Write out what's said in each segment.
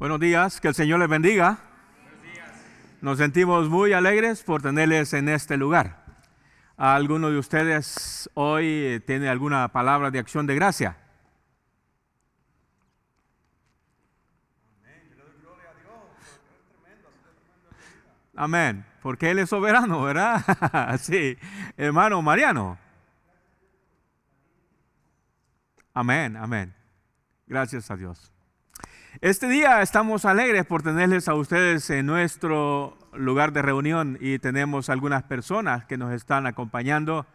Buenos días, que el Señor les bendiga. Nos sentimos muy alegres por tenerles en este lugar. ¿Alguno de ustedes hoy tiene alguna palabra de acción de gracia? Amén. Porque Él es soberano, ¿verdad? sí. Hermano Mariano. Amén, amén. Gracias a Dios. Este día estamos alegres por tenerles a ustedes en nuestro lugar de reunión y tenemos algunas personas que nos están acompañando.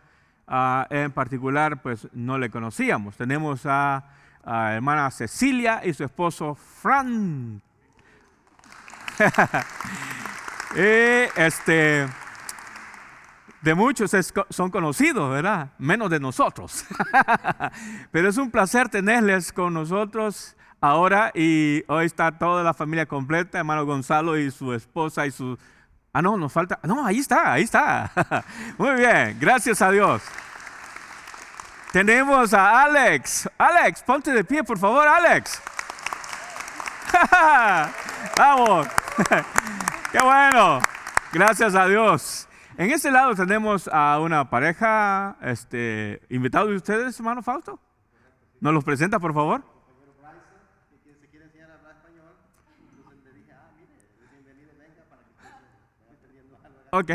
Ah, en particular, pues no le conocíamos. Tenemos a, hermana Cecilia y su esposo Fran. este, de muchos son conocidos, ¿verdad? Menos de nosotros. Pero es un placer tenerles con nosotros ahora y hoy está toda la familia completa, hermano Gonzalo y su esposa y su... Ah, no, nos falta... No, ahí está, ahí está. Muy bien, gracias a Dios. Tenemos a Alex. Alex, ponte de pie, por favor, Alex. Vamos. Qué bueno. Gracias a Dios. En este lado tenemos a una pareja, este, invitado de ustedes, hermano Fausto. ¿Nos los presenta, por favor? Ok.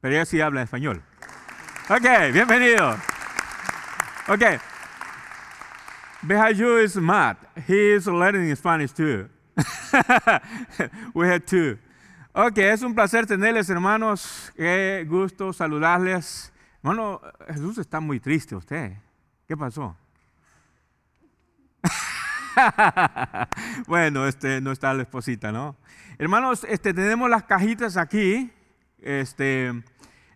Pero ella sí habla español. Ok, bienvenido. Ok. Behind you is Matt. He is learning Spanish too. We had two. Ok, es un placer tenerles, hermanos. Qué gusto saludarles. Hermano, Jesús está muy triste usted. ¿Qué pasó? bueno, este no está la esposita, ¿no? Hermanos, este, tenemos las cajitas aquí. Este,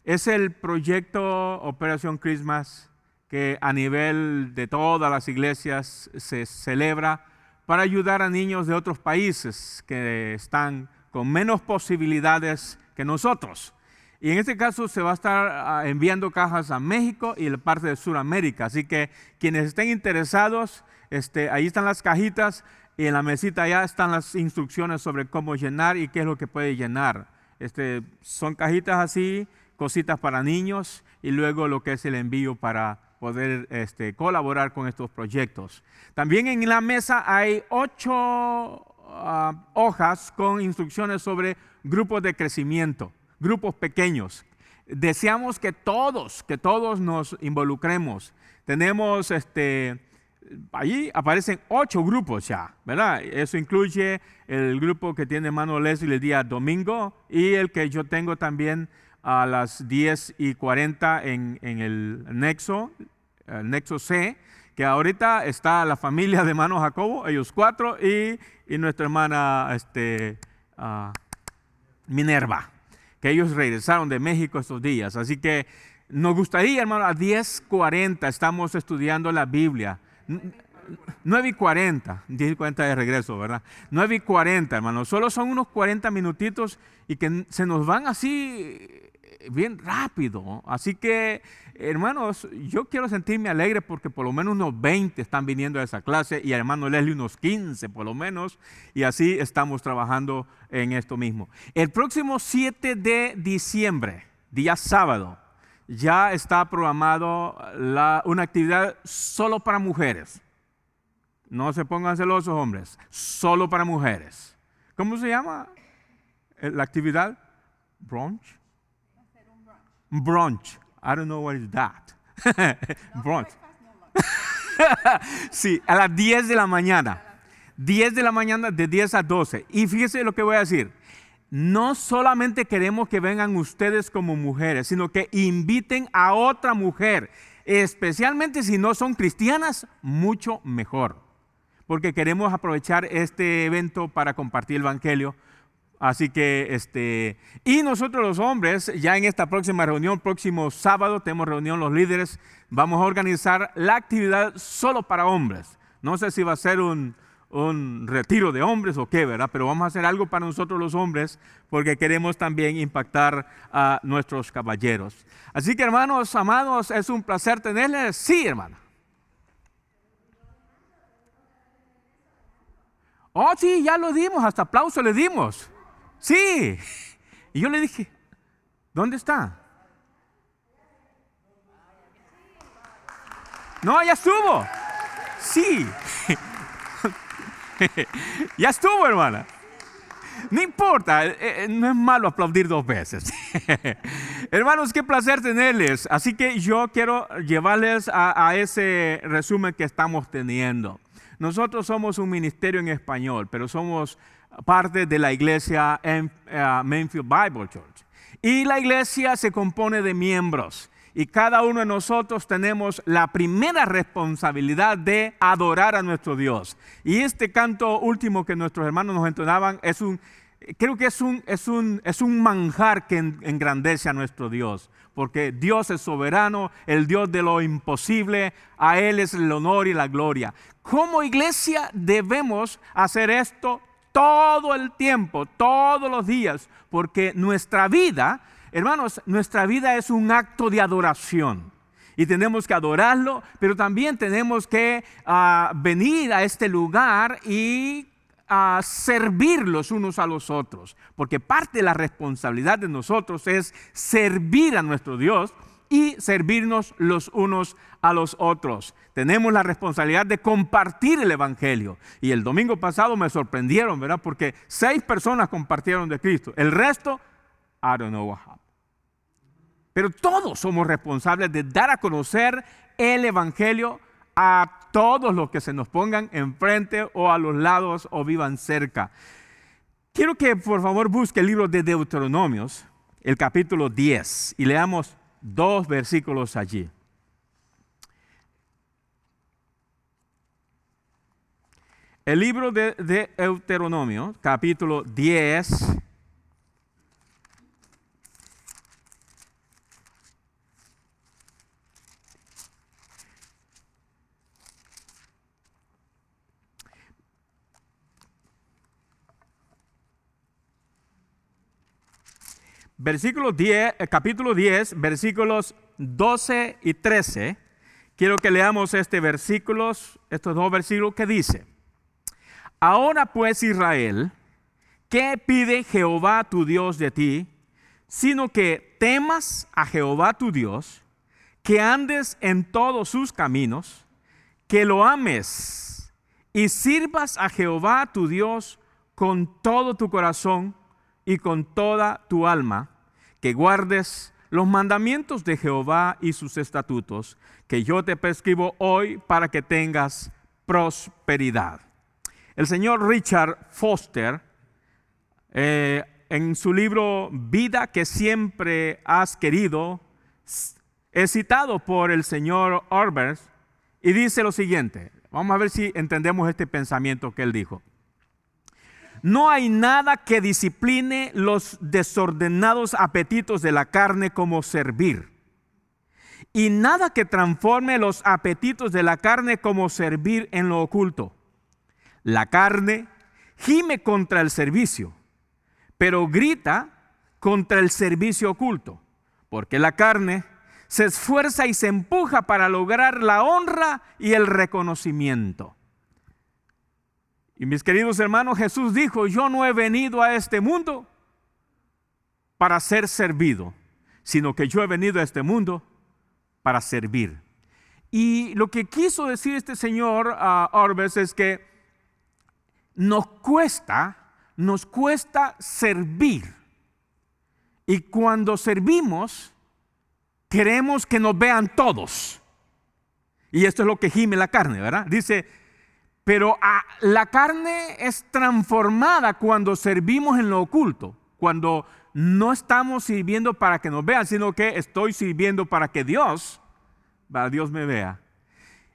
es el proyecto Operación Christmas que a nivel de todas las iglesias se celebra para ayudar a niños de otros países que están con menos posibilidades que nosotros. Y en este caso se va a estar ah, enviando cajas a México y la parte de Sudamérica. Así que quienes estén interesados, este, ahí están las cajitas y en la mesita ya están las instrucciones sobre cómo llenar y qué es lo que puede llenar. Este, son cajitas así, cositas para niños y luego lo que es el envío para poder este, colaborar con estos proyectos. También en la mesa hay ocho ah, hojas con instrucciones sobre grupos de crecimiento, grupos pequeños. Deseamos que todos, que todos nos involucremos. Tenemos este, allí aparecen ocho grupos ya, ¿verdad? Eso incluye el grupo que tiene mano Leslie el día domingo y el que yo tengo también a las 10 y 40 en, el nexo, el nexo C, que ahorita está la familia de mano Jacobo, ellos cuatro, y, nuestra hermana este, ah, Minerva, que ellos regresaron de México estos días. Así que nos gustaría, hermano, a 10.40 estamos estudiando la Biblia. 9 y 40, 10 y 40 de regreso, ¿verdad? 9 y 40, hermano. Solo son unos 40 minutitos y que se nos van así bien rápido. Así que, hermanos, yo quiero sentirme alegre porque por lo menos unos 20 están viniendo a esa clase y hermano Leslie unos 15 por lo menos. Y así estamos trabajando en esto mismo. El próximo 7 de diciembre, día sábado, ya está programado una actividad solo para mujeres. No se pongan celosos, hombres, solo para mujeres. ¿Cómo se llama la actividad? Brunch. Brunch. I don't know what is that. Brunch. sí, a las 10 de la mañana. 10 de la mañana, de 10 a 12. Y fíjese lo que voy a decir no solamente queremos que vengan ustedes como mujeres, sino que inviten a otra mujer, especialmente si no son cristianas, mucho mejor. Porque queremos aprovechar este evento para compartir el Evangelio. Así que, este, y nosotros los hombres, ya en esta próxima reunión, próximo sábado, tenemos reunión los líderes, vamos a organizar la actividad solo para hombres. No sé si va a ser un, un retiro de hombres o qué, ¿verdad? Pero vamos a hacer algo para nosotros los hombres porque queremos también impactar a nuestros caballeros. Así que hermanos, amados, es un placer tenerles. Sí, hermana. Oh, sí, ya lo dimos, hasta aplauso le dimos. Sí. Y yo le dije, ¿dónde está? No, ya estuvo. Sí. ya estuvo, hermana. No importa, eh, eh, no es malo aplaudir dos veces. Hermanos, qué placer tenerles. Así que yo quiero llevarles a, ese resumen que estamos teniendo. Nosotros somos un ministerio en español, pero somos parte de la iglesia en eh, Mainfield Bible Church. Y la iglesia se compone de miembros. Y cada uno de nosotros tenemos la primera responsabilidad de adorar a nuestro Dios. Y este canto último que nuestros hermanos nos entonaban es un, creo que es un, es un, es un manjar que engrandece a nuestro Dios. Porque Dios es soberano, el Dios de lo imposible, a Él es el honor y la gloria. Como iglesia debemos hacer esto todo el tiempo, todos los días, porque nuestra vida Hermanos, nuestra vida es un acto de adoración y tenemos que adorarlo, pero también tenemos que ah, venir a este lugar y a servir los unos a los otros, porque parte de la responsabilidad de nosotros es servir a nuestro Dios y servirnos los unos a los otros. Tenemos la responsabilidad de compartir el Evangelio. Y el domingo pasado me sorprendieron, ¿verdad? Porque seis personas compartieron de Cristo. El resto, I don't know what happened. Pero todos somos responsables de dar a conocer el Evangelio a todos los que se nos pongan enfrente o a los lados o vivan cerca. Quiero que por favor busque el libro de Deuteronomios, el capítulo 10, y leamos dos versículos allí. El libro de, Deuteronomio, capítulo 10, versículo 10, eh, capítulo 10, versículos 12 y 13. Quiero que leamos este versículos, estos dos versículos que dice, Ahora pues Israel, ¿qué pide Jehová tu Dios de ti? Sino que temas a Jehová tu Dios, que andes en todos sus caminos, que lo ames y sirvas a Jehová tu Dios con todo tu corazón y con toda tu alma, que guardes los mandamientos de Jehová y sus estatutos, que yo te prescribo hoy para que tengas prosperidad. El señor Richard Foster, eh, en su libro Vida que siempre has querido, es citado por el señor Orbers y dice lo siguiente. Vamos a ver si entendemos este pensamiento que él dijo. No hay nada que discipline los desordenados apetitos de la carne como servir. Y nada que transforme los apetitos de la carne como servir en lo oculto. La carne gime contra el servicio, pero grita contra el servicio oculto, porque la carne se esfuerza y se empuja para lograr la honra y el reconocimiento. Y mis queridos hermanos, Jesús dijo, yo no he venido a este mundo para ser servido, sino que yo he venido a este mundo para servir. Y lo que quiso decir este señor a Orbes es que nos cuesta, nos cuesta servir. Y cuando servimos, queremos que nos vean todos. Y esto es lo que gime la carne, ¿verdad? Dice, pero ah, la carne es transformada cuando servimos en lo oculto, cuando no estamos sirviendo para que nos vean, sino que estoy sirviendo para que Dios, Dios me vea.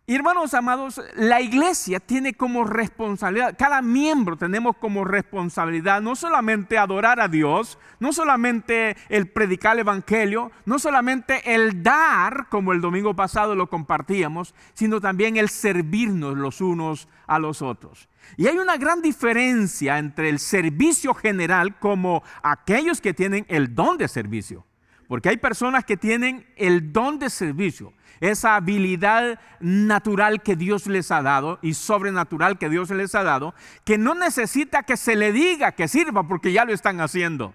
Hermanos amados, la iglesia tiene como responsabilidad, cada miembro tenemos como responsabilidad no solamente adorar a Dios, no solamente el predicar el evangelio, no solamente el dar, como el domingo pasado lo compartíamos, sino también el servirnos los unos a los otros. Y hay una gran diferencia entre el servicio general como aquellos que tienen el don de servicio. Porque hay personas que tienen el don de servicio, esa habilidad natural que Dios les ha dado y sobrenatural que Dios les ha dado, que no necesita que se le diga que sirva porque ya lo están haciendo.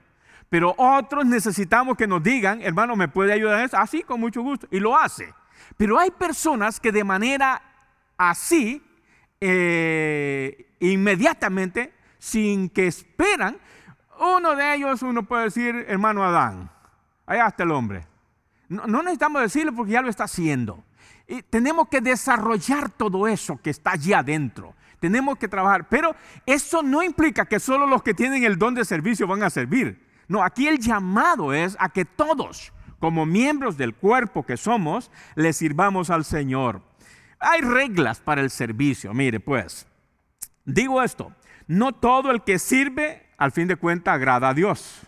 Pero otros necesitamos que nos digan, hermano, ¿me puede ayudar eso? Así, con mucho gusto. Y lo hace. Pero hay personas que de manera así, eh, inmediatamente, sin que esperan, uno de ellos, uno puede decir, hermano Adán, allá está el hombre. No, necesitamos decirlo porque ya lo está haciendo. Tenemos que desarrollar todo eso que está allí adentro. Tenemos que trabajar. Pero eso no implica que solo los que tienen el don de servicio van a servir. No, aquí el llamado es a que todos, como miembros del cuerpo que somos, le sirvamos al Señor. Hay reglas para el servicio. Mire, pues, digo esto, no todo el que sirve, al fin de cuentas, agrada a Dios.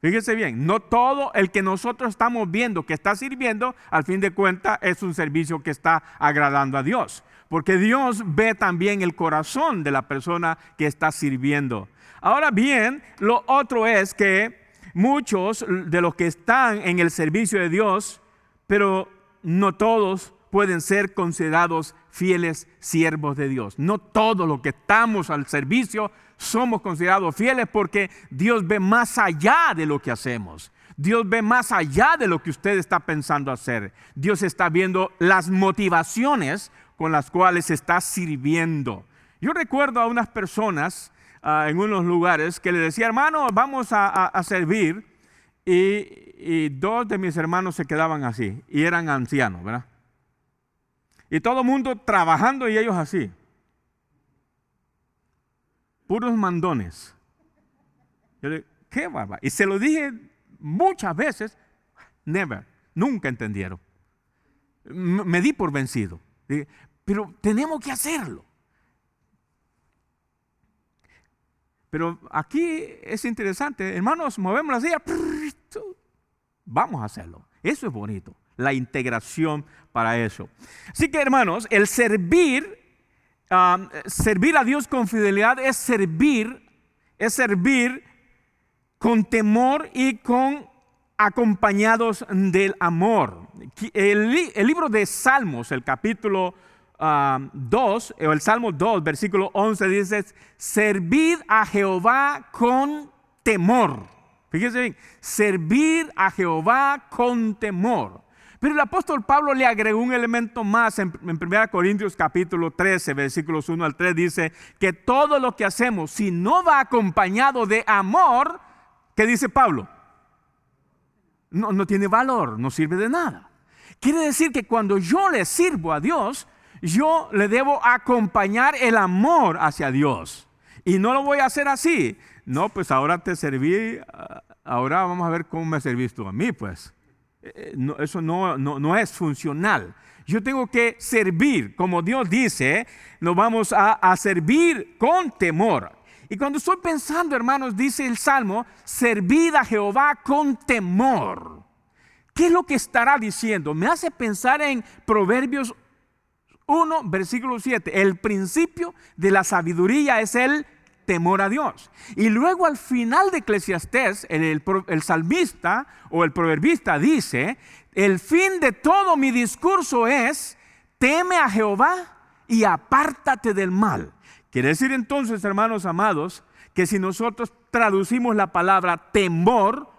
Fíjese bien, no todo el que nosotros estamos viendo que está sirviendo, al fin de cuentas, es un servicio que está agradando a Dios. Porque Dios ve también el corazón de la persona que está sirviendo. Ahora bien, lo otro es que muchos de los que están en el servicio de Dios, pero no todos pueden ser considerados fieles siervos de Dios. No todos los que estamos al servicio somos considerados fieles porque Dios ve más allá de lo que hacemos. Dios ve más allá de lo que usted está pensando hacer. Dios está viendo las motivaciones con las cuales está sirviendo. Yo recuerdo a unas personas ah, en unos lugares que le decía, hermano, vamos a, servir. Y, y, dos de mis hermanos se quedaban así y eran ancianos, ¿verdad? Y todo el mundo trabajando y ellos así. Puros mandones. Yo le qué barba. Y se lo dije muchas veces, never, nunca entendieron. Me di por vencido. Pero tenemos que hacerlo. Pero aquí es interesante, hermanos, movemos la silla, vamos a hacerlo. Eso es bonito la integración para eso. Así que hermanos, el servir, servir a Dios con fidelidad es servir, es servir con temor y con acompañados del amor. El, libro de Salmos, el capítulo 2, um, o el Salmo 2, versículo 11 dice, servid a Jehová con temor. Fíjese bien, servir a Jehová con temor. Pero el apóstol Pablo le agregó un elemento más en, 1 Corintios capítulo 13, versículos 1 al 3, dice que todo lo que hacemos, si no va acompañado de amor, ¿qué dice Pablo? No, tiene valor, no sirve de nada. Quiere decir que cuando yo le sirvo a Dios, yo le debo acompañar el amor hacia Dios. Y no lo voy a hacer así. No, pues ahora te serví, ah, ahora vamos a ver cómo me serviste tú a mí, pues. Eh, eso no, es funcional. Yo tengo que servir, como Dios dice, nos vamos a, a servir con temor. Y cuando estoy pensando, hermanos, dice el Salmo, servid a Jehová con temor. ¿Qué es lo que estará diciendo? Me hace pensar en Proverbios 1, versículo 7. El principio de la sabiduría es el temor a Dios. Y luego al final de Eclesiastés, el, salmista o el proverbista dice, el fin de todo mi discurso es, teme a Jehová y apártate del mal. Quiere decir entonces, hermanos amados, que si nosotros traducimos la palabra temor,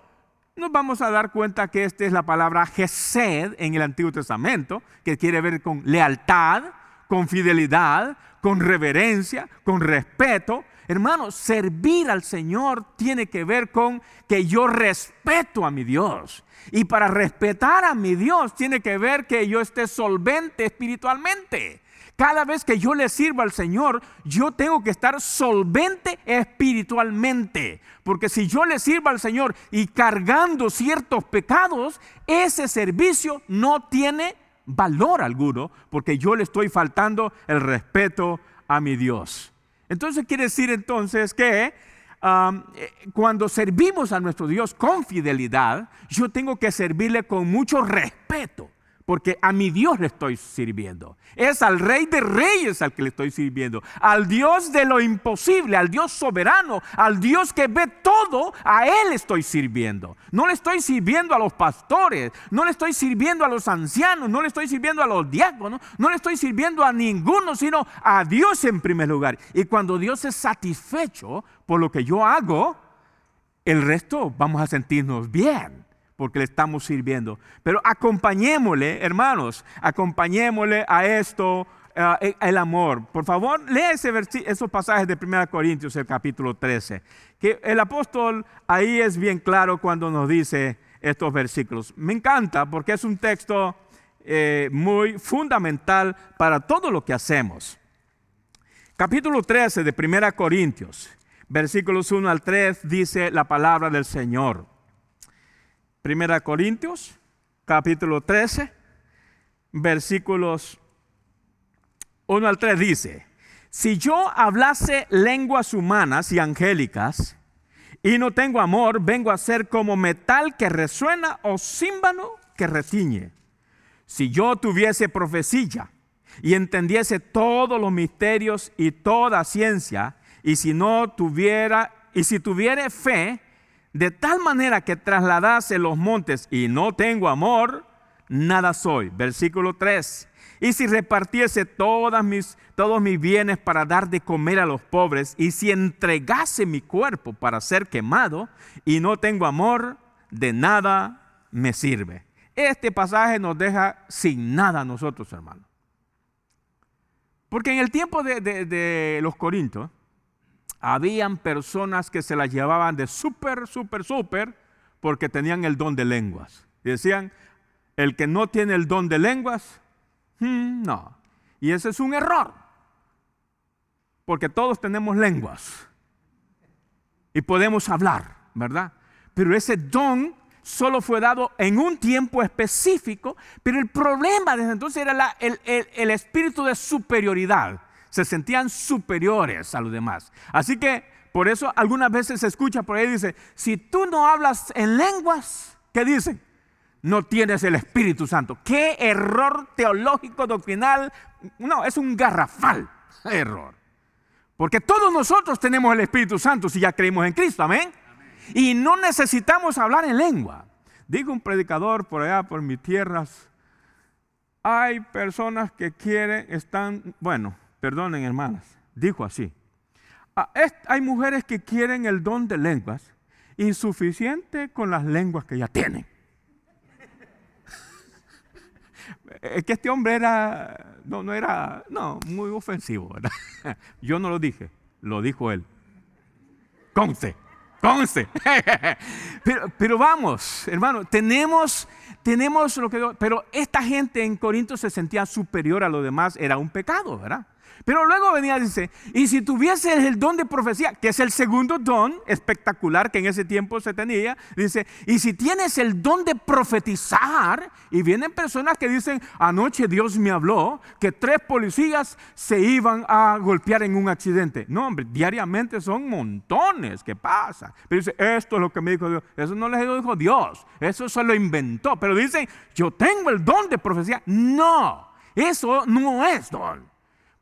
nos vamos a dar cuenta que esta es la palabra gesed en el Antiguo Testamento, que quiere ver con lealtad, con fidelidad, con reverencia, con respeto. Hermano, servir al Señor tiene que ver con que yo respeto a mi Dios. Y para respetar a mi Dios tiene que ver que yo esté solvente espiritualmente. Cada vez que yo le sirvo al Señor, yo tengo que estar solvente espiritualmente. Porque si yo le sirvo al Señor y cargando ciertos pecados, ese servicio no tiene valor alguno porque yo le estoy faltando el respeto a mi Dios. Entonces quiere decir entonces que eh, cuando servimos a nuestro Dios con fidelidad, yo tengo que servirle con mucho respeto, porque a mi Dios le estoy sirviendo. Es al Rey de Reyes al que le estoy sirviendo, al Dios de lo imposible, al Dios soberano, al Dios que ve todo, a Él estoy sirviendo. No le estoy sirviendo a los pastores, no le estoy sirviendo a los ancianos, no le estoy sirviendo a los diáconos, no le estoy sirviendo a ninguno, sino a Dios en primer lugar. Y cuando Dios es satisfecho por lo que yo hago, el resto vamos a sentirnos bien porque le estamos sirviendo. Pero acompañémosle, hermanos, acompañémosle a esto, eh, el amor. Por favor, lea ese esos pasajes de 1 Corintios, el capítulo 13. Que el apóstol ahí es bien claro cuando nos dice estos versículos. Me encanta porque es un texto eh, muy fundamental para todo lo que hacemos. Capítulo 13 de 1 Corintios, versículos 1 al 3, dice la palabra del Señor. Primera Corintios, capítulo 13, versículos 1 al 3 dice, si yo hablase lenguas humanas y angélicas y no tengo amor, vengo a ser como metal que resuena o címbano que retiñe. Si yo tuviese profecía y entendiese todos los misterios y toda ciencia, y si no tuviera, y si tuviere fe, de tal manera que trasladase los montes y no tengo amor, nada soy. Versículo 3. Y si repartiese todas mis, todos mis bienes para dar de comer a los pobres, y si entregase mi cuerpo para ser quemado, y no tengo amor, de nada me sirve. Este pasaje nos deja sin nada a nosotros, hermanos. Porque en el tiempo de, de los Corintios, habían personas que se las llevaban de súper, súper, súper, porque tenían el don de lenguas. Y decían, el que no tiene el don de lenguas, hmm, no. Y ese es un error, porque todos tenemos lenguas y podemos hablar, ¿verdad? Pero ese don solo fue dado en un tiempo específico, pero el problema desde entonces era el espíritu de superioridad se sentían superiores a los demás. Así que por eso algunas veces se escucha por ahí dice, si tú no hablas en lenguas, ¿qué dicen? No tienes el Espíritu Santo. ¿Qué error teológico doctrinal? No, es un garrafal error. Porque todos nosotros tenemos el Espíritu Santo si ya creemos en Cristo, amén. Y no necesitamos hablar en lengua. Digo un predicador por allá, por mis tierras, hay personas que quieren, están, bueno, perdonen hermanas, dijo así. Hay mujeres que quieren el don de lenguas insuficiente con las lenguas que ya tienen. Es que este hombre era, no, no era, no, muy ofensivo, ¿verdad? Yo no lo dije, lo dijo él. Conste, conste. Pero, pero vamos, hermano, tenemos, tenemos lo que, pero esta gente en Corinto se sentía superior a lo demás, era un pecado, ¿verdad? Pero luego venía y dice, y si tuvieses el don de profecía, que es el segundo don espectacular que en ese tiempo se tenía, dice, y si tienes el don de profetizar, y vienen personas que dicen, anoche Dios me habló que tres policías se iban a golpear en un accidente. No, hombre, diariamente son montones que pasa. Pero dice, esto es lo que me dijo Dios. Eso no les dijo Dios, eso se lo inventó. Pero dicen, yo tengo el don de profecía. No, eso no es don.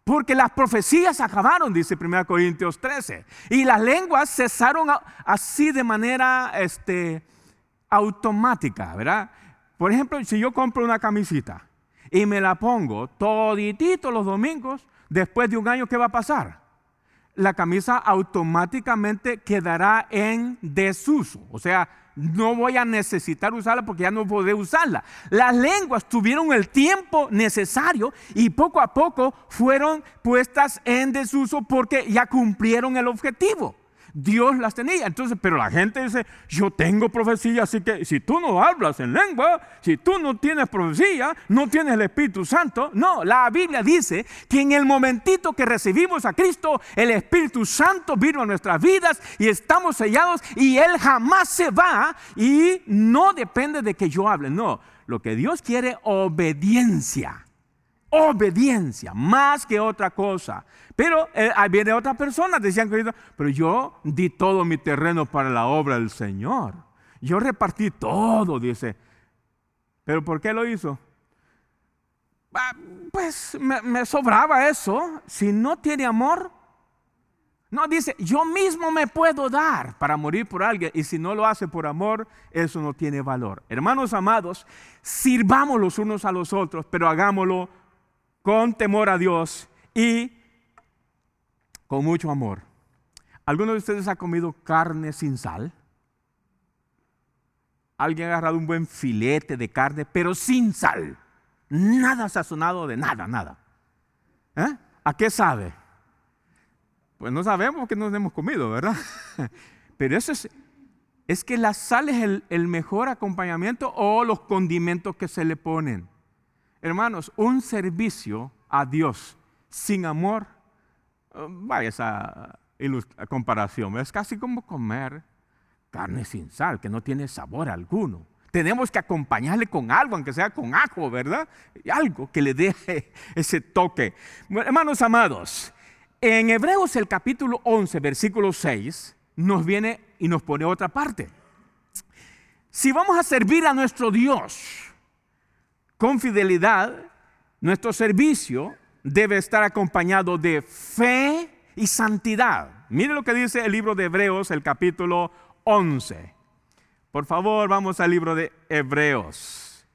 Porque las profecías acabaron, dice 1 Corintios 13. Y las lenguas cesaron así de manera este, automática, ¿verdad? Por ejemplo, si yo compro una camisita y me la pongo toditito los domingos, después de un año, ¿qué va a pasar? La camisa automáticamente quedará en desuso. O sea, no voy a necesitar usarla porque ya no podré usarla. Las lenguas tuvieron el tiempo necesario y poco a poco fueron puestas en desuso porque ya cumplieron el objetivo. Dios las tenía. Entonces, pero la gente dice, yo tengo profecía, así que si tú no hablas en lengua, si tú no tienes profecía, no tienes el Espíritu Santo. No, la Biblia dice que en el momentito que recibimos a Cristo, el Espíritu Santo vino a nuestras vidas y estamos sellados y Él jamás se va y no depende de que yo hable. No, lo que Dios quiere, obediencia obediencia, más que otra cosa. Pero eh, viene otra persona, decían, pero yo di todo mi terreno para la obra del Señor. Yo repartí todo, dice. ¿Pero por qué lo hizo? ah, pues me, sobraba eso. Si no tiene amor, no dice, yo mismo me puedo dar para morir por alguien y si no lo hace por amor, eso no tiene valor. Hermanos amados, sirvamos los unos a los otros, pero hagámoslo con temor a Dios y con mucho amor. ¿Alguno de ustedes ha comido carne sin sal? Alguien ha agarrado un buen filete de carne, pero sin sal. Nada sazonado de nada, nada. ¿Eh? ¿A qué sabe? Pues no sabemos que nos hemos comido, ¿verdad? Pero eso es, es que la sal es el mejor acompañamiento o los condimentos que se le ponen. Hermanos, un servicio a Dios sin amor, eh, vaya esa comparación, es casi como comer carne sin sal, que no tiene sabor alguno. Tenemos que acompañarle con algo, aunque sea con ajo, ¿verdad? Algo que le dé ese toque. hermanos amados, en Hebreos el capítulo 11, versículo 6, nos viene y nos pone otra parte. Si vamos a servir a nuestro Dios con fidelidad, nuestro servicio debe estar acompañado de fe y santidad. Mire lo que dice el libro de Hebreos, el capítulo 11. Por favor, vamos al libro de Hebreos.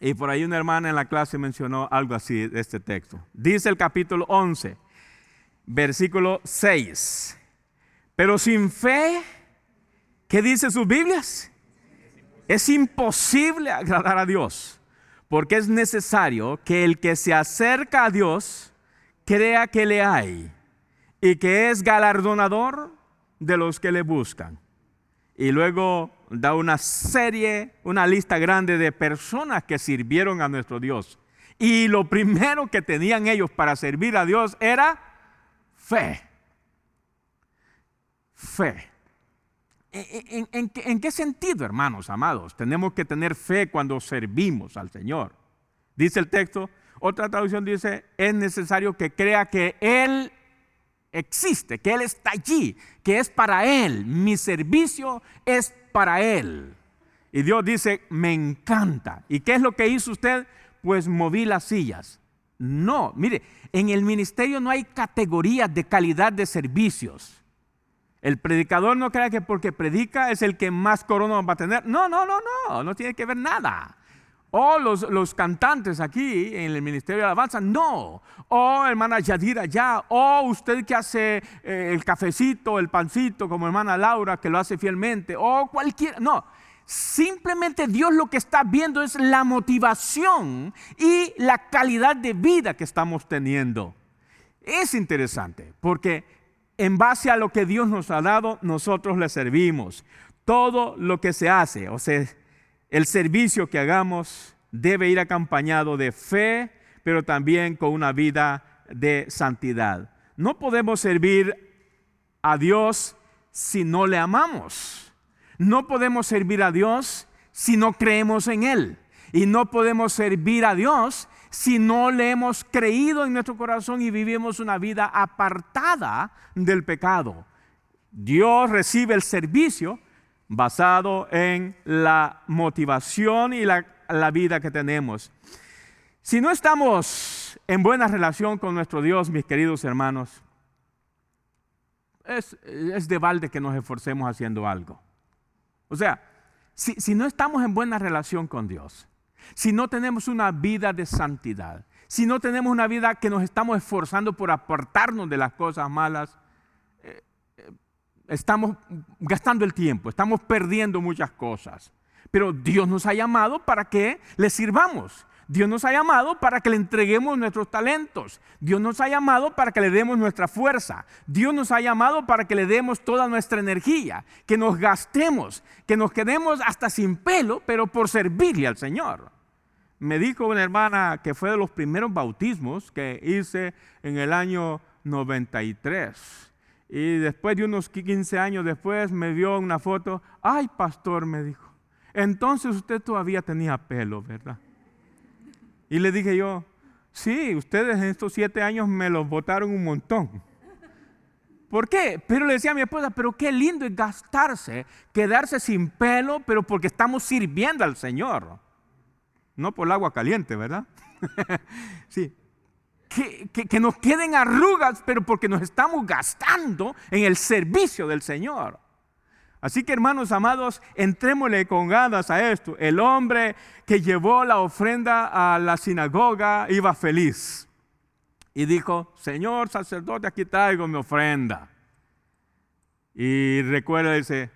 Y por ahí una hermana en la clase mencionó algo así de este texto. Dice el capítulo 11, versículo 6. Pero sin fe, ¿qué dice sus Biblias? Es imposible agradar a Dios, porque es necesario que el que se acerca a Dios crea que le hay y que es galardonador de los que le buscan. Y luego da una serie, una lista grande de personas que sirvieron a nuestro Dios. Y lo primero que tenían ellos para servir a Dios era fe. Fe. ¿En, qué sentido, hermanos amados? Tenemos que tener fe cuando servimos al Señor. Dice el texto, otra traducción dice, es necesario que crea que Él existe, que Él está allí, que es para Él. Mi servicio es para Él. Y Dios dice, me encanta. ¿Y qué es lo que hizo usted? Pues moví las sillas. No, mire, en el ministerio no hay categorías de calidad de servicios. El predicador no crea que porque predica es el que más corona va a tener. No, no, no, no, no tiene que ver nada. O los, los, cantantes aquí en el Ministerio de Alabanza, no. O hermana Yadira ya. O usted que hace eh, el cafecito, el pancito, como hermana Laura, que lo hace fielmente. O cualquiera. No. Simplemente Dios lo que está viendo es la motivación y la calidad de vida que estamos teniendo. Es interesante porque en base a lo que Dios nos ha dado, nosotros le servimos. Todo lo que se hace, o sea, el servicio que hagamos debe ir acompañado de fe, pero también con una vida de santidad. No podemos servir a Dios si no le amamos. No podemos servir a Dios si no creemos en Él. Y no podemos servir a Dios si no le hemos creído en nuestro corazón y vivimos una vida apartada del pecado. Dios recibe el servicio basado en la motivación y la, vida que tenemos. Si no estamos en buena relación con nuestro Dios, mis queridos hermanos, es, de balde que nos esforcemos haciendo algo. O sea, si, si no estamos en buena relación con Dios, si no tenemos una vida de santidad, si no tenemos una vida que nos estamos esforzando por apartarnos de las cosas malas, estamos gastando el tiempo, estamos perdiendo muchas cosas. Pero Dios nos ha llamado para que le sirvamos. Dios nos ha llamado para que le entreguemos nuestros talentos. Dios nos ha llamado para que le demos nuestra fuerza. Dios nos ha llamado para que le demos toda nuestra energía, que nos gastemos, que nos quedemos hasta sin pelo, pero por servirle al Señor. Me dijo una hermana que fue de los primeros bautismos que hice en el año 93 y después de unos 15 años después me vio una foto. Ay, pastor, me dijo. Entonces usted todavía tenía pelo, ¿verdad? Y le dije yo, sí, ustedes en estos siete años me los botaron un montón. ¿Por qué? Pero le decía a mi esposa, pero qué lindo es gastarse, quedarse sin pelo, pero porque estamos sirviendo al Señor. no por el agua caliente, ¿verdad? sí. Que, que, nos queden arrugas, pero porque nos estamos gastando en el servicio del Señor. Así que hermanos amados, entrémosle con ganas a esto. El hombre que llevó la ofrenda a la sinagoga iba feliz y dijo, Señor sacerdote, aquí traigo mi ofrenda. Y recuerda, dice,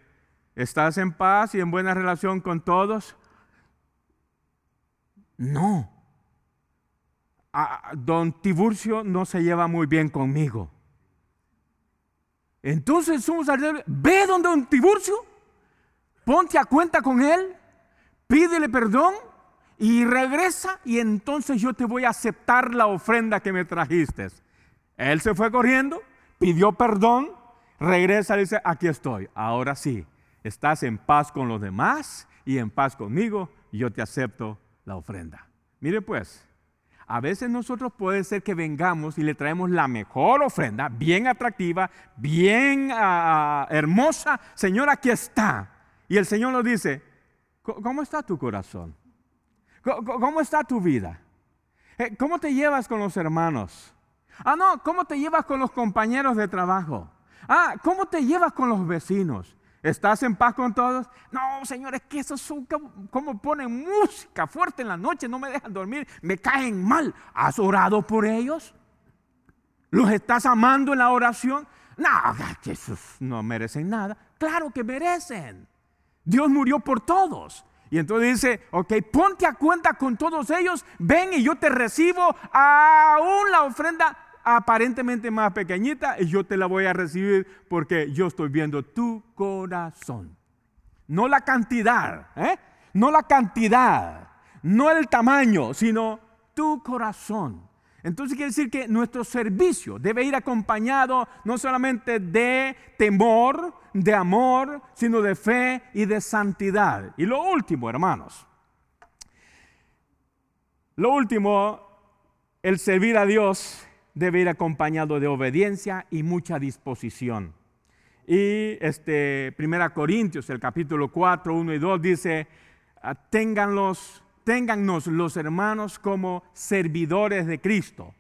¿estás en paz y en buena relación con todos? No. don Tiburcio no se lleva muy bien conmigo. Entonces somos ve donde don Tiburcio, ponte a cuenta con él, pídele perdón y regresa y entonces yo te voy a aceptar la ofrenda que me trajiste. Él se fue corriendo, pidió perdón, regresa y dice, aquí estoy, ahora sí, estás en paz con los demás y en paz conmigo, y yo te acepto la ofrenda. Mire pues, a veces nosotros puede ser que vengamos y le traemos la mejor ofrenda, bien atractiva, bien ah, hermosa. Señor, aquí está. Y el Señor nos dice, ¿cómo está tu corazón? ¿Cómo está tu vida? Eh, ¿Cómo te llevas con los hermanos? Ah, no, ¿cómo te llevas con los compañeros de trabajo? Ah, ¿cómo te llevas con los vecinos? ¿Estás en paz con todos? No, señores, que esos son como, ponen música fuerte en la noche, no me dejan dormir, me caen mal. ¿Has orado por ellos? ¿Los estás amando en la oración? No, esos no merecen nada. Claro que merecen. Dios murió por todos. Y entonces dice, ok, ponte a cuenta con todos ellos, ven y yo te recibo aún la ofrenda aparentemente más pequeñita y yo te la voy a recibir porque yo estoy viendo tu corazón. No la cantidad, ¿eh? no la cantidad, no el tamaño, sino tu corazón. Entonces quiere decir que nuestro servicio debe ir acompañado no solamente de temor, de amor, sino de fe y de santidad. Y lo último, hermanos, lo último, el servir a Dios debe ir acompañado de obediencia y mucha disposición. Y este, 1 Corintios, el capítulo 4, 1 y 2 dice, ah, ténganlos téngannos los hermanos como servidores de Cristo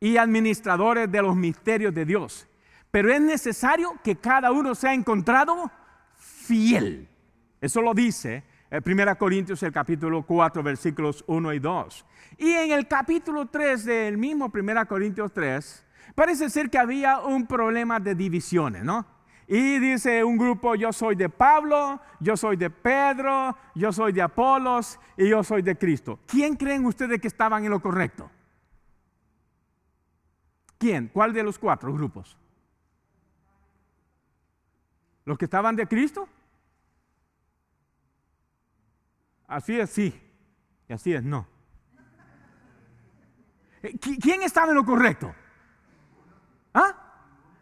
y administradores de los misterios de Dios. Pero es necesario que cada uno sea encontrado fiel. Eso lo dice 1 eh, Corintios el capítulo 4 versículos 1 y 2. Y en el capítulo 3 del mismo 1 Corintios 3 parece ser que había un problema de divisiones, ¿no? Y dice un grupo, yo soy de Pablo, yo soy de Pedro, yo soy de Apolos y yo soy de Cristo. ¿Quién creen ustedes que estaban en lo correcto? ¿Quién? ¿Cuál de los cuatro grupos? ¿Los que estaban de Cristo? Así es, sí. Y así es, no. Eh, ¿Quién estaba en lo correcto? ¿Ah?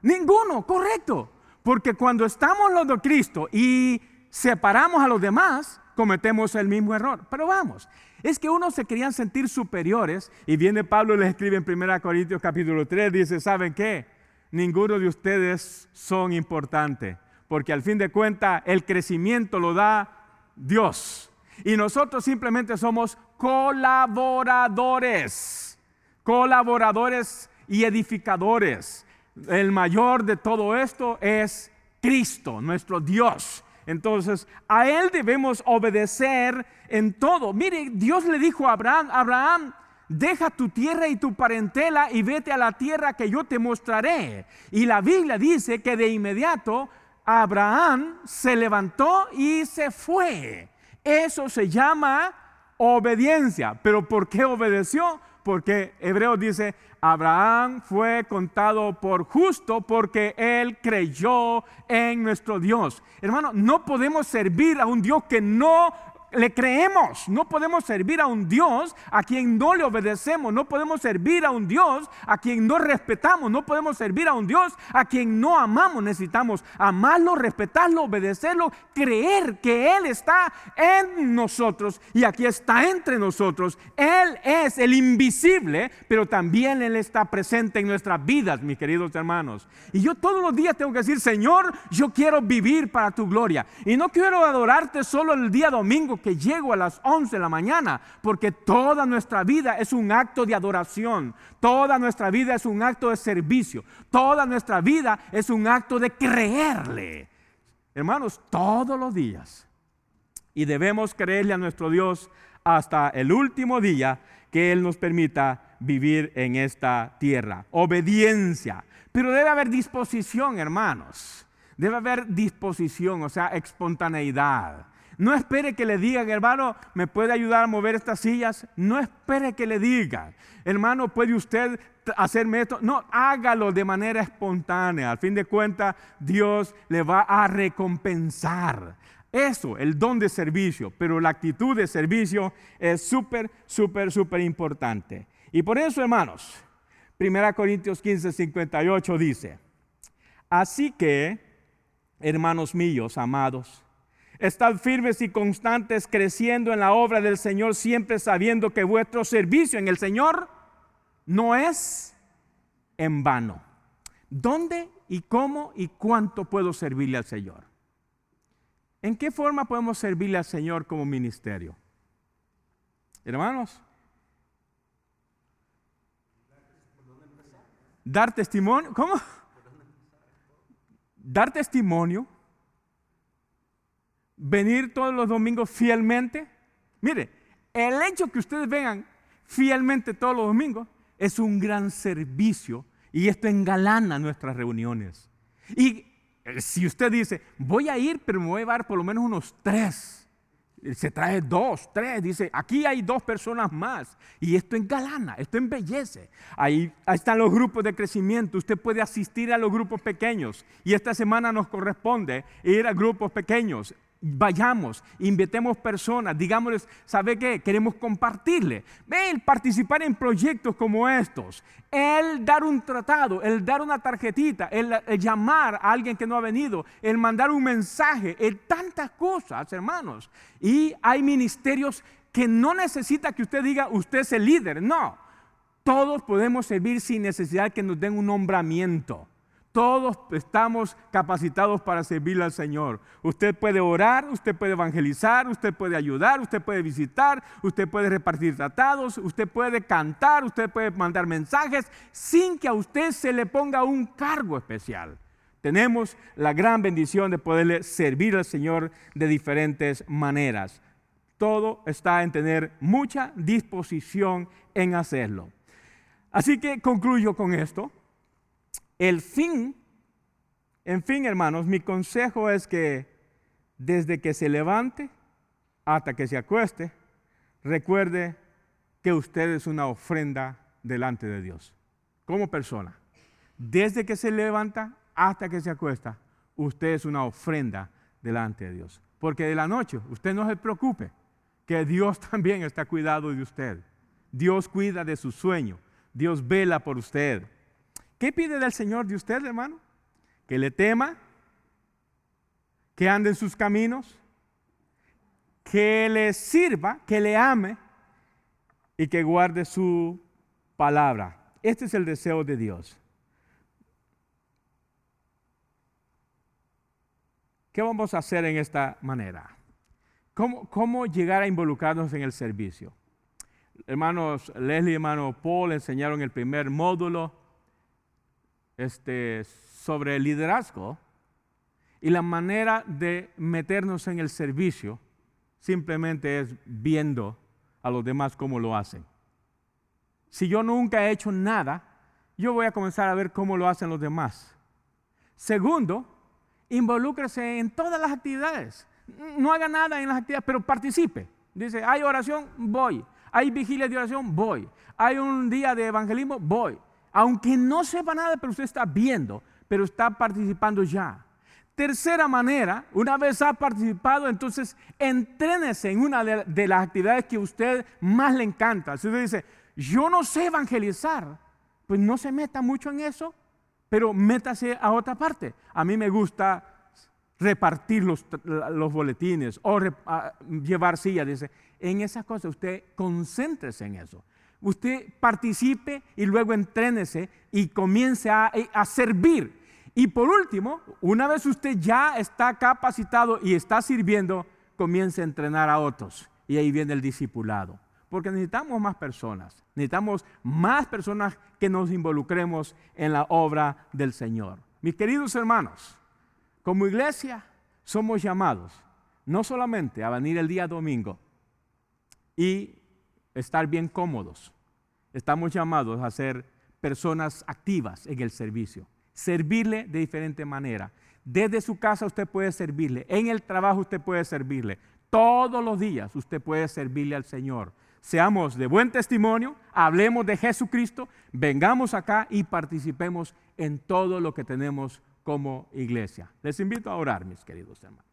Ninguno, correcto. Porque cuando estamos los de Cristo y separamos a los demás, cometemos el mismo error. Pero vamos, es que unos se querían sentir superiores y viene Pablo y les escribe en 1 Corintios capítulo 3, dice, ¿saben qué? Ninguno de ustedes son importantes, porque al fin de cuentas el crecimiento lo da Dios. Y nosotros simplemente somos colaboradores, colaboradores y edificadores el mayor de todo esto es Cristo, nuestro Dios. Entonces, a Él debemos obedecer en todo. Mire, Dios le dijo a Abraham, Abraham, deja tu tierra y tu parentela y vete a la tierra que yo te mostraré. Y la Biblia dice que de inmediato Abraham se levantó y se fue. Eso se llama obediencia. ¿Pero por qué obedeció? Porque Hebreo dice, Abraham fue contado por justo porque él creyó en nuestro Dios. Hermano, no podemos servir a un Dios que no le creemos. No podemos servir a un Dios a quien no le obedecemos. No podemos servir a un Dios a quien no respetamos. No podemos servir a un Dios a quien no amamos. Necesitamos amarlo, respetarlo, obedecerlo, creer que Él está en nosotros y aquí está entre nosotros. Él es el invisible, pero también Él está presente en nuestras vidas, mis queridos hermanos. Y yo todos los días tengo que decir, Señor, yo quiero vivir para tu gloria. Y no quiero adorarte solo el día domingo que llego a las 11 de la mañana, porque toda nuestra vida es un acto de adoración, toda nuestra vida es un acto de servicio, toda nuestra vida es un acto de creerle. Hermanos, todos los días. Y debemos creerle a nuestro Dios hasta el último día que Él nos permita vivir en esta tierra. Obediencia. Pero debe haber disposición, hermanos. Debe haber disposición, o sea, espontaneidad. No espere que le digan, hermano, ¿me puede ayudar a mover estas sillas? No espere que le digan, hermano, ¿puede usted hacerme esto? No, hágalo de manera espontánea. Al fin de cuentas, Dios le va a recompensar. Eso, el don de servicio, pero la actitud de servicio es súper, súper, súper importante. Y por eso, hermanos, 1 Corintios 15, 58 dice, así que, hermanos míos, amados, estad firmes y constantes creciendo en la obra del Señor, siempre sabiendo que vuestro servicio en el Señor no es en vano. ¿Dónde y cómo y cuánto puedo servirle al Señor? ¿En qué forma podemos servirle al Señor como ministerio? Hermanos, dar testimonio, ¿cómo? Dar testimonio, venir todos los domingos fielmente. Mire, el hecho que ustedes vengan fielmente todos los domingos es un gran servicio y esto engalana nuestras reuniones. Y eh, si usted dice, voy a ir, pero me voy a llevar por lo menos unos tres, se trae dos, tres, dice, aquí hay dos personas más. Y esto engalana, esto embellece. Ahí, ahí están los grupos de crecimiento. Usted puede asistir a los grupos pequeños. Y esta semana nos corresponde ir a grupos pequeños vayamos, invitemos personas, digámosles, ¿sabe qué? Queremos compartirle. Ven, participar en proyectos como estos, el dar un tratado, el dar una tarjetita, el, llamar a alguien que no ha venido, el mandar un mensaje, el tantas cosas, hermanos. Y hay ministerios que no necesita que usted diga, usted es el líder, no. Todos podemos servir sin necesidad que nos den un nombramiento. Todos estamos capacitados para servirle al Señor. Usted puede orar, usted puede evangelizar, usted puede ayudar, usted puede visitar, usted puede repartir tratados, usted puede cantar, usted puede mandar mensajes sin que a usted se le ponga un cargo especial. Tenemos la gran bendición de poderle servir al Señor de diferentes maneras. Todo está en tener mucha disposición en hacerlo. Así que concluyo con esto. El fin, en fin, hermanos, mi consejo es que desde que se levante hasta que se acueste, recuerde que usted es una ofrenda delante de Dios, como persona. Desde que se levanta hasta que se acuesta, usted es una ofrenda delante de Dios. Porque de la noche, usted no se preocupe, que Dios también está cuidado de usted. Dios cuida de su sueño. Dios vela por usted. ¿Qué pide del Señor de usted, hermano? Que le tema, que ande en sus caminos, que le sirva, que le ame y que guarde su palabra. Este es el deseo de Dios. ¿Qué vamos a hacer en esta manera? ¿Cómo, cómo llegar a involucrarnos en el servicio? Hermanos Leslie y hermano Paul enseñaron el primer módulo este, sobre el liderazgo y la manera de meternos en el servicio simplemente es viendo a los demás cómo lo hacen. Si yo nunca he hecho nada, yo voy a comenzar a ver cómo lo hacen los demás. Segundo, involúcrese en todas las actividades. No haga nada en las actividades, pero participe. Dice, hay oración, voy. Hay vigilia de oración, voy. Hay un día de evangelismo, voy aunque no sepa nada, pero usted está viendo, pero está participando ya. Tercera manera, una vez ha participado, entonces entrénese en una de, las actividades que a usted más le encanta. Si usted dice, yo no sé evangelizar, pues no se meta mucho en eso, pero métase a otra parte. A mí me gusta repartir los, boletines o llevar sillas. Dice, en esas cosas usted concéntrese en eso usted participe y luego entrénese y comience a, a, servir. Y por último, una vez usted ya está capacitado y está sirviendo, comience a entrenar a otros. Y ahí viene el discipulado. Porque necesitamos más personas. Necesitamos más personas que nos involucremos en la obra del Señor. Mis queridos hermanos, como iglesia somos llamados no solamente a venir el día domingo y estar bien cómodos, estamos llamados a ser personas activas en el servicio, servirle de diferente manera. Desde su casa usted puede servirle, en el trabajo usted puede servirle, todos los días usted puede servirle al Señor. Seamos de buen testimonio, hablemos de Jesucristo, vengamos acá y participemos en todo lo que tenemos como iglesia. Les invito a orar, mis queridos hermanos.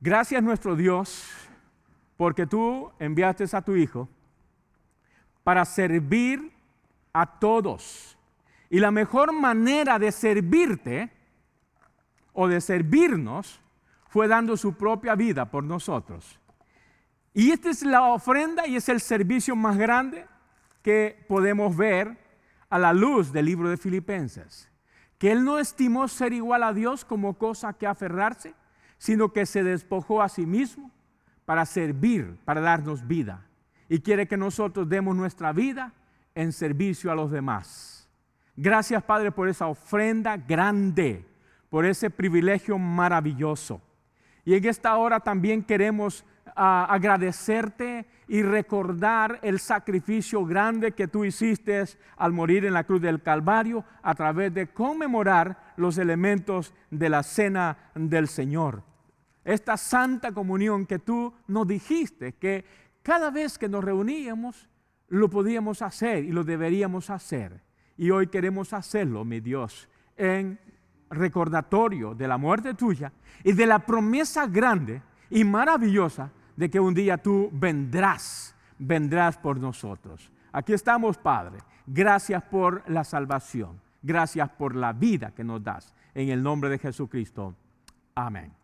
Gracias nuestro Dios, porque tú enviaste a tu Hijo para servir a todos. Y la mejor manera de servirte o de servirnos fue dando su propia vida por nosotros. Y esta es la ofrenda y es el servicio más grande que podemos ver a la luz del libro de Filipenses. Que Él no estimó ser igual a Dios como cosa que aferrarse, sino que se despojó a sí mismo para servir, para darnos vida. Y quiere que nosotros demos nuestra vida en servicio a los demás. Gracias Padre por esa ofrenda grande, por ese privilegio maravilloso. Y en esta hora también queremos ah, agradecerte y recordar el sacrificio grande que tú hiciste al morir en la cruz del Calvario a través de conmemorar los elementos de la cena del Señor. Esta santa comunión que tú nos dijiste que cada vez que nos reuníamos lo podíamos hacer y lo deberíamos hacer. Y hoy queremos hacerlo, mi Dios, en recordatorio de la muerte tuya y de la promesa grande y maravillosa de que un día tú vendrás, vendrás por nosotros. Aquí estamos, Padre. Gracias por la salvación. Gracias por la vida que nos das. En el nombre de Jesucristo. Amén.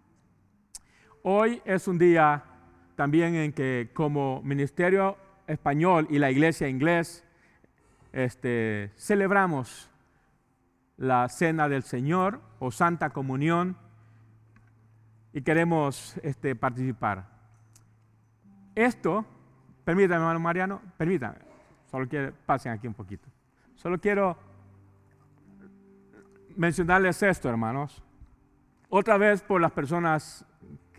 Hoy es un día también en que como ministerio español y la iglesia inglés este, celebramos la cena del Señor o Santa Comunión y queremos este, participar. Esto, permítame, hermano Mariano, permítame, solo quiero, pasen aquí un poquito. Solo quiero mencionarles esto, hermanos. Otra vez por las personas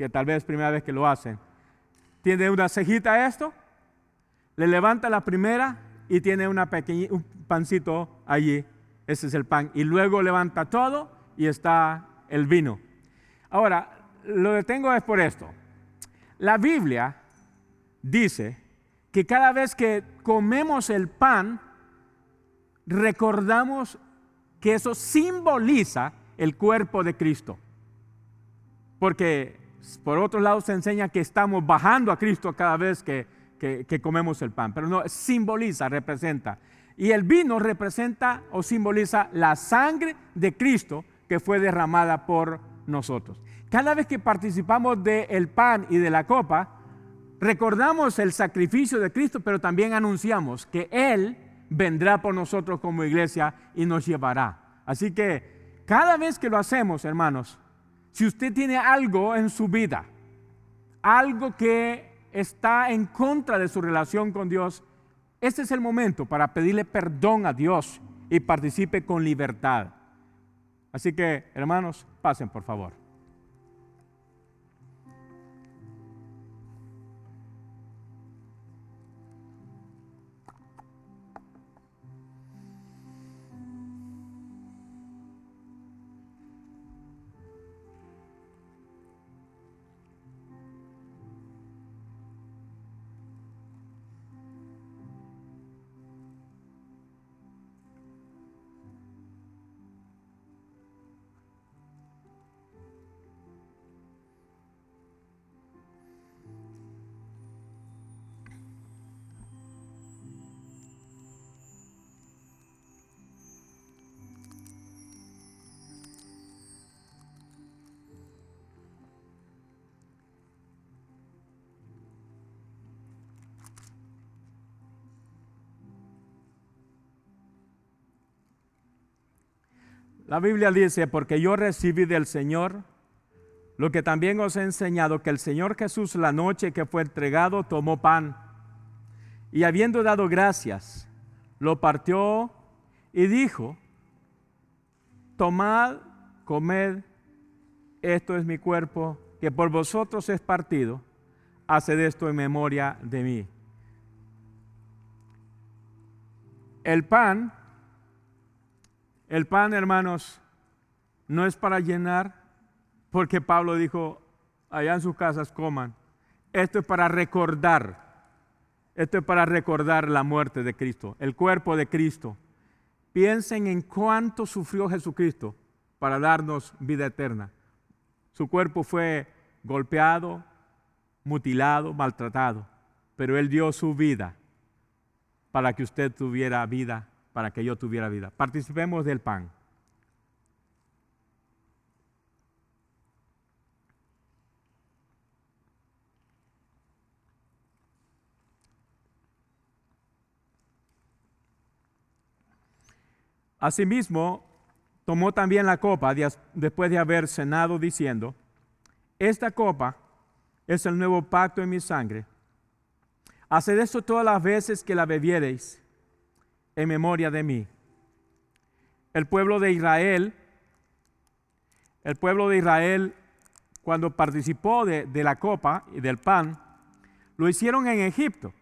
que tal vez primera vez que lo hacen. ¿Tiene una cejita esto? Le levanta la primera y tiene una un pancito allí. Ese es el pan. Y luego levanta todo y está el vino. Ahora, lo detengo es por esto. La Biblia dice que cada vez que comemos el pan, recordamos que eso simboliza el cuerpo de Cristo. Porque por otro lado se enseña que estamos bajando a Cristo cada vez que, que, comemos el pan, pero no, simboliza, representa. Y el vino representa o simboliza la sangre de Cristo que fue derramada por nosotros. Cada vez que participamos del pan y de la copa, recordamos el sacrificio de Cristo, pero también anunciamos que Él vendrá por nosotros como iglesia y nos llevará. Así que cada vez que lo hacemos, hermanos, si usted tiene algo en su vida, algo que está en contra de su relación con Dios, este es el momento para pedirle perdón a Dios y participe con libertad. Así que, hermanos, pasen por favor. La Biblia dice, porque yo recibí del Señor lo que también os he enseñado, que el Señor Jesús la noche que fue entregado tomó pan y habiendo dado gracias, lo partió y dijo, tomad, comed, esto es mi cuerpo, que por vosotros es partido, haced esto en memoria de mí. El pan, el pan, hermanos, no es para llenar, porque Pablo dijo, allá en sus casas coman. Esto es para recordar, esto es para recordar la muerte de Cristo, el cuerpo de Cristo. Piensen en cuánto sufrió Jesucristo para darnos vida eterna. Su cuerpo fue golpeado, mutilado, maltratado, pero Él dio su vida para que usted tuviera vida, para que yo tuviera vida. Participemos del pan. Asimismo, tomó también la copa después de haber cenado diciendo, esta copa es el nuevo pacto en mi sangre. Haced esto todas las veces que la bebiereis en memoria de mí. El pueblo de Israel, el pueblo de Israel, cuando participó de, la copa y del pan, lo hicieron en Egipto.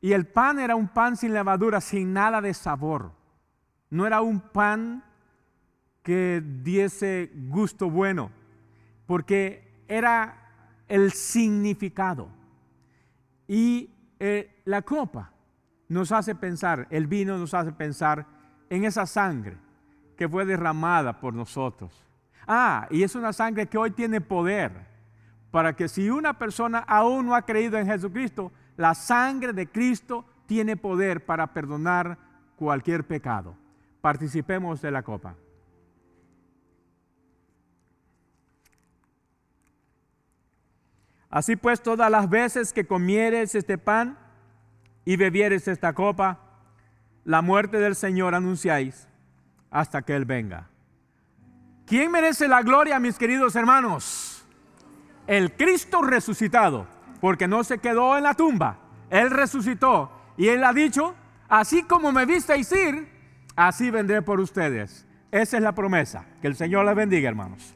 Y el pan era un pan sin levadura, sin nada de sabor. No era un pan que diese gusto bueno, porque era el significado. Y eh, la copa nos hace pensar, el vino nos hace pensar en esa sangre que fue derramada por nosotros. Ah, y es una sangre que hoy tiene poder para que si una persona aún no ha creído en Jesucristo, la sangre de Cristo tiene poder para perdonar cualquier pecado. Participemos de la copa. Así pues, todas las veces que comieres este pan y bebieres esta copa, la muerte del Señor anunciáis hasta que Él venga. ¿Quién merece la gloria, mis queridos hermanos? El Cristo resucitado, porque no se quedó en la tumba, Él resucitó y Él ha dicho, así como me visteis ir, así vendré por ustedes. Esa es la promesa. Que el Señor les bendiga, hermanos.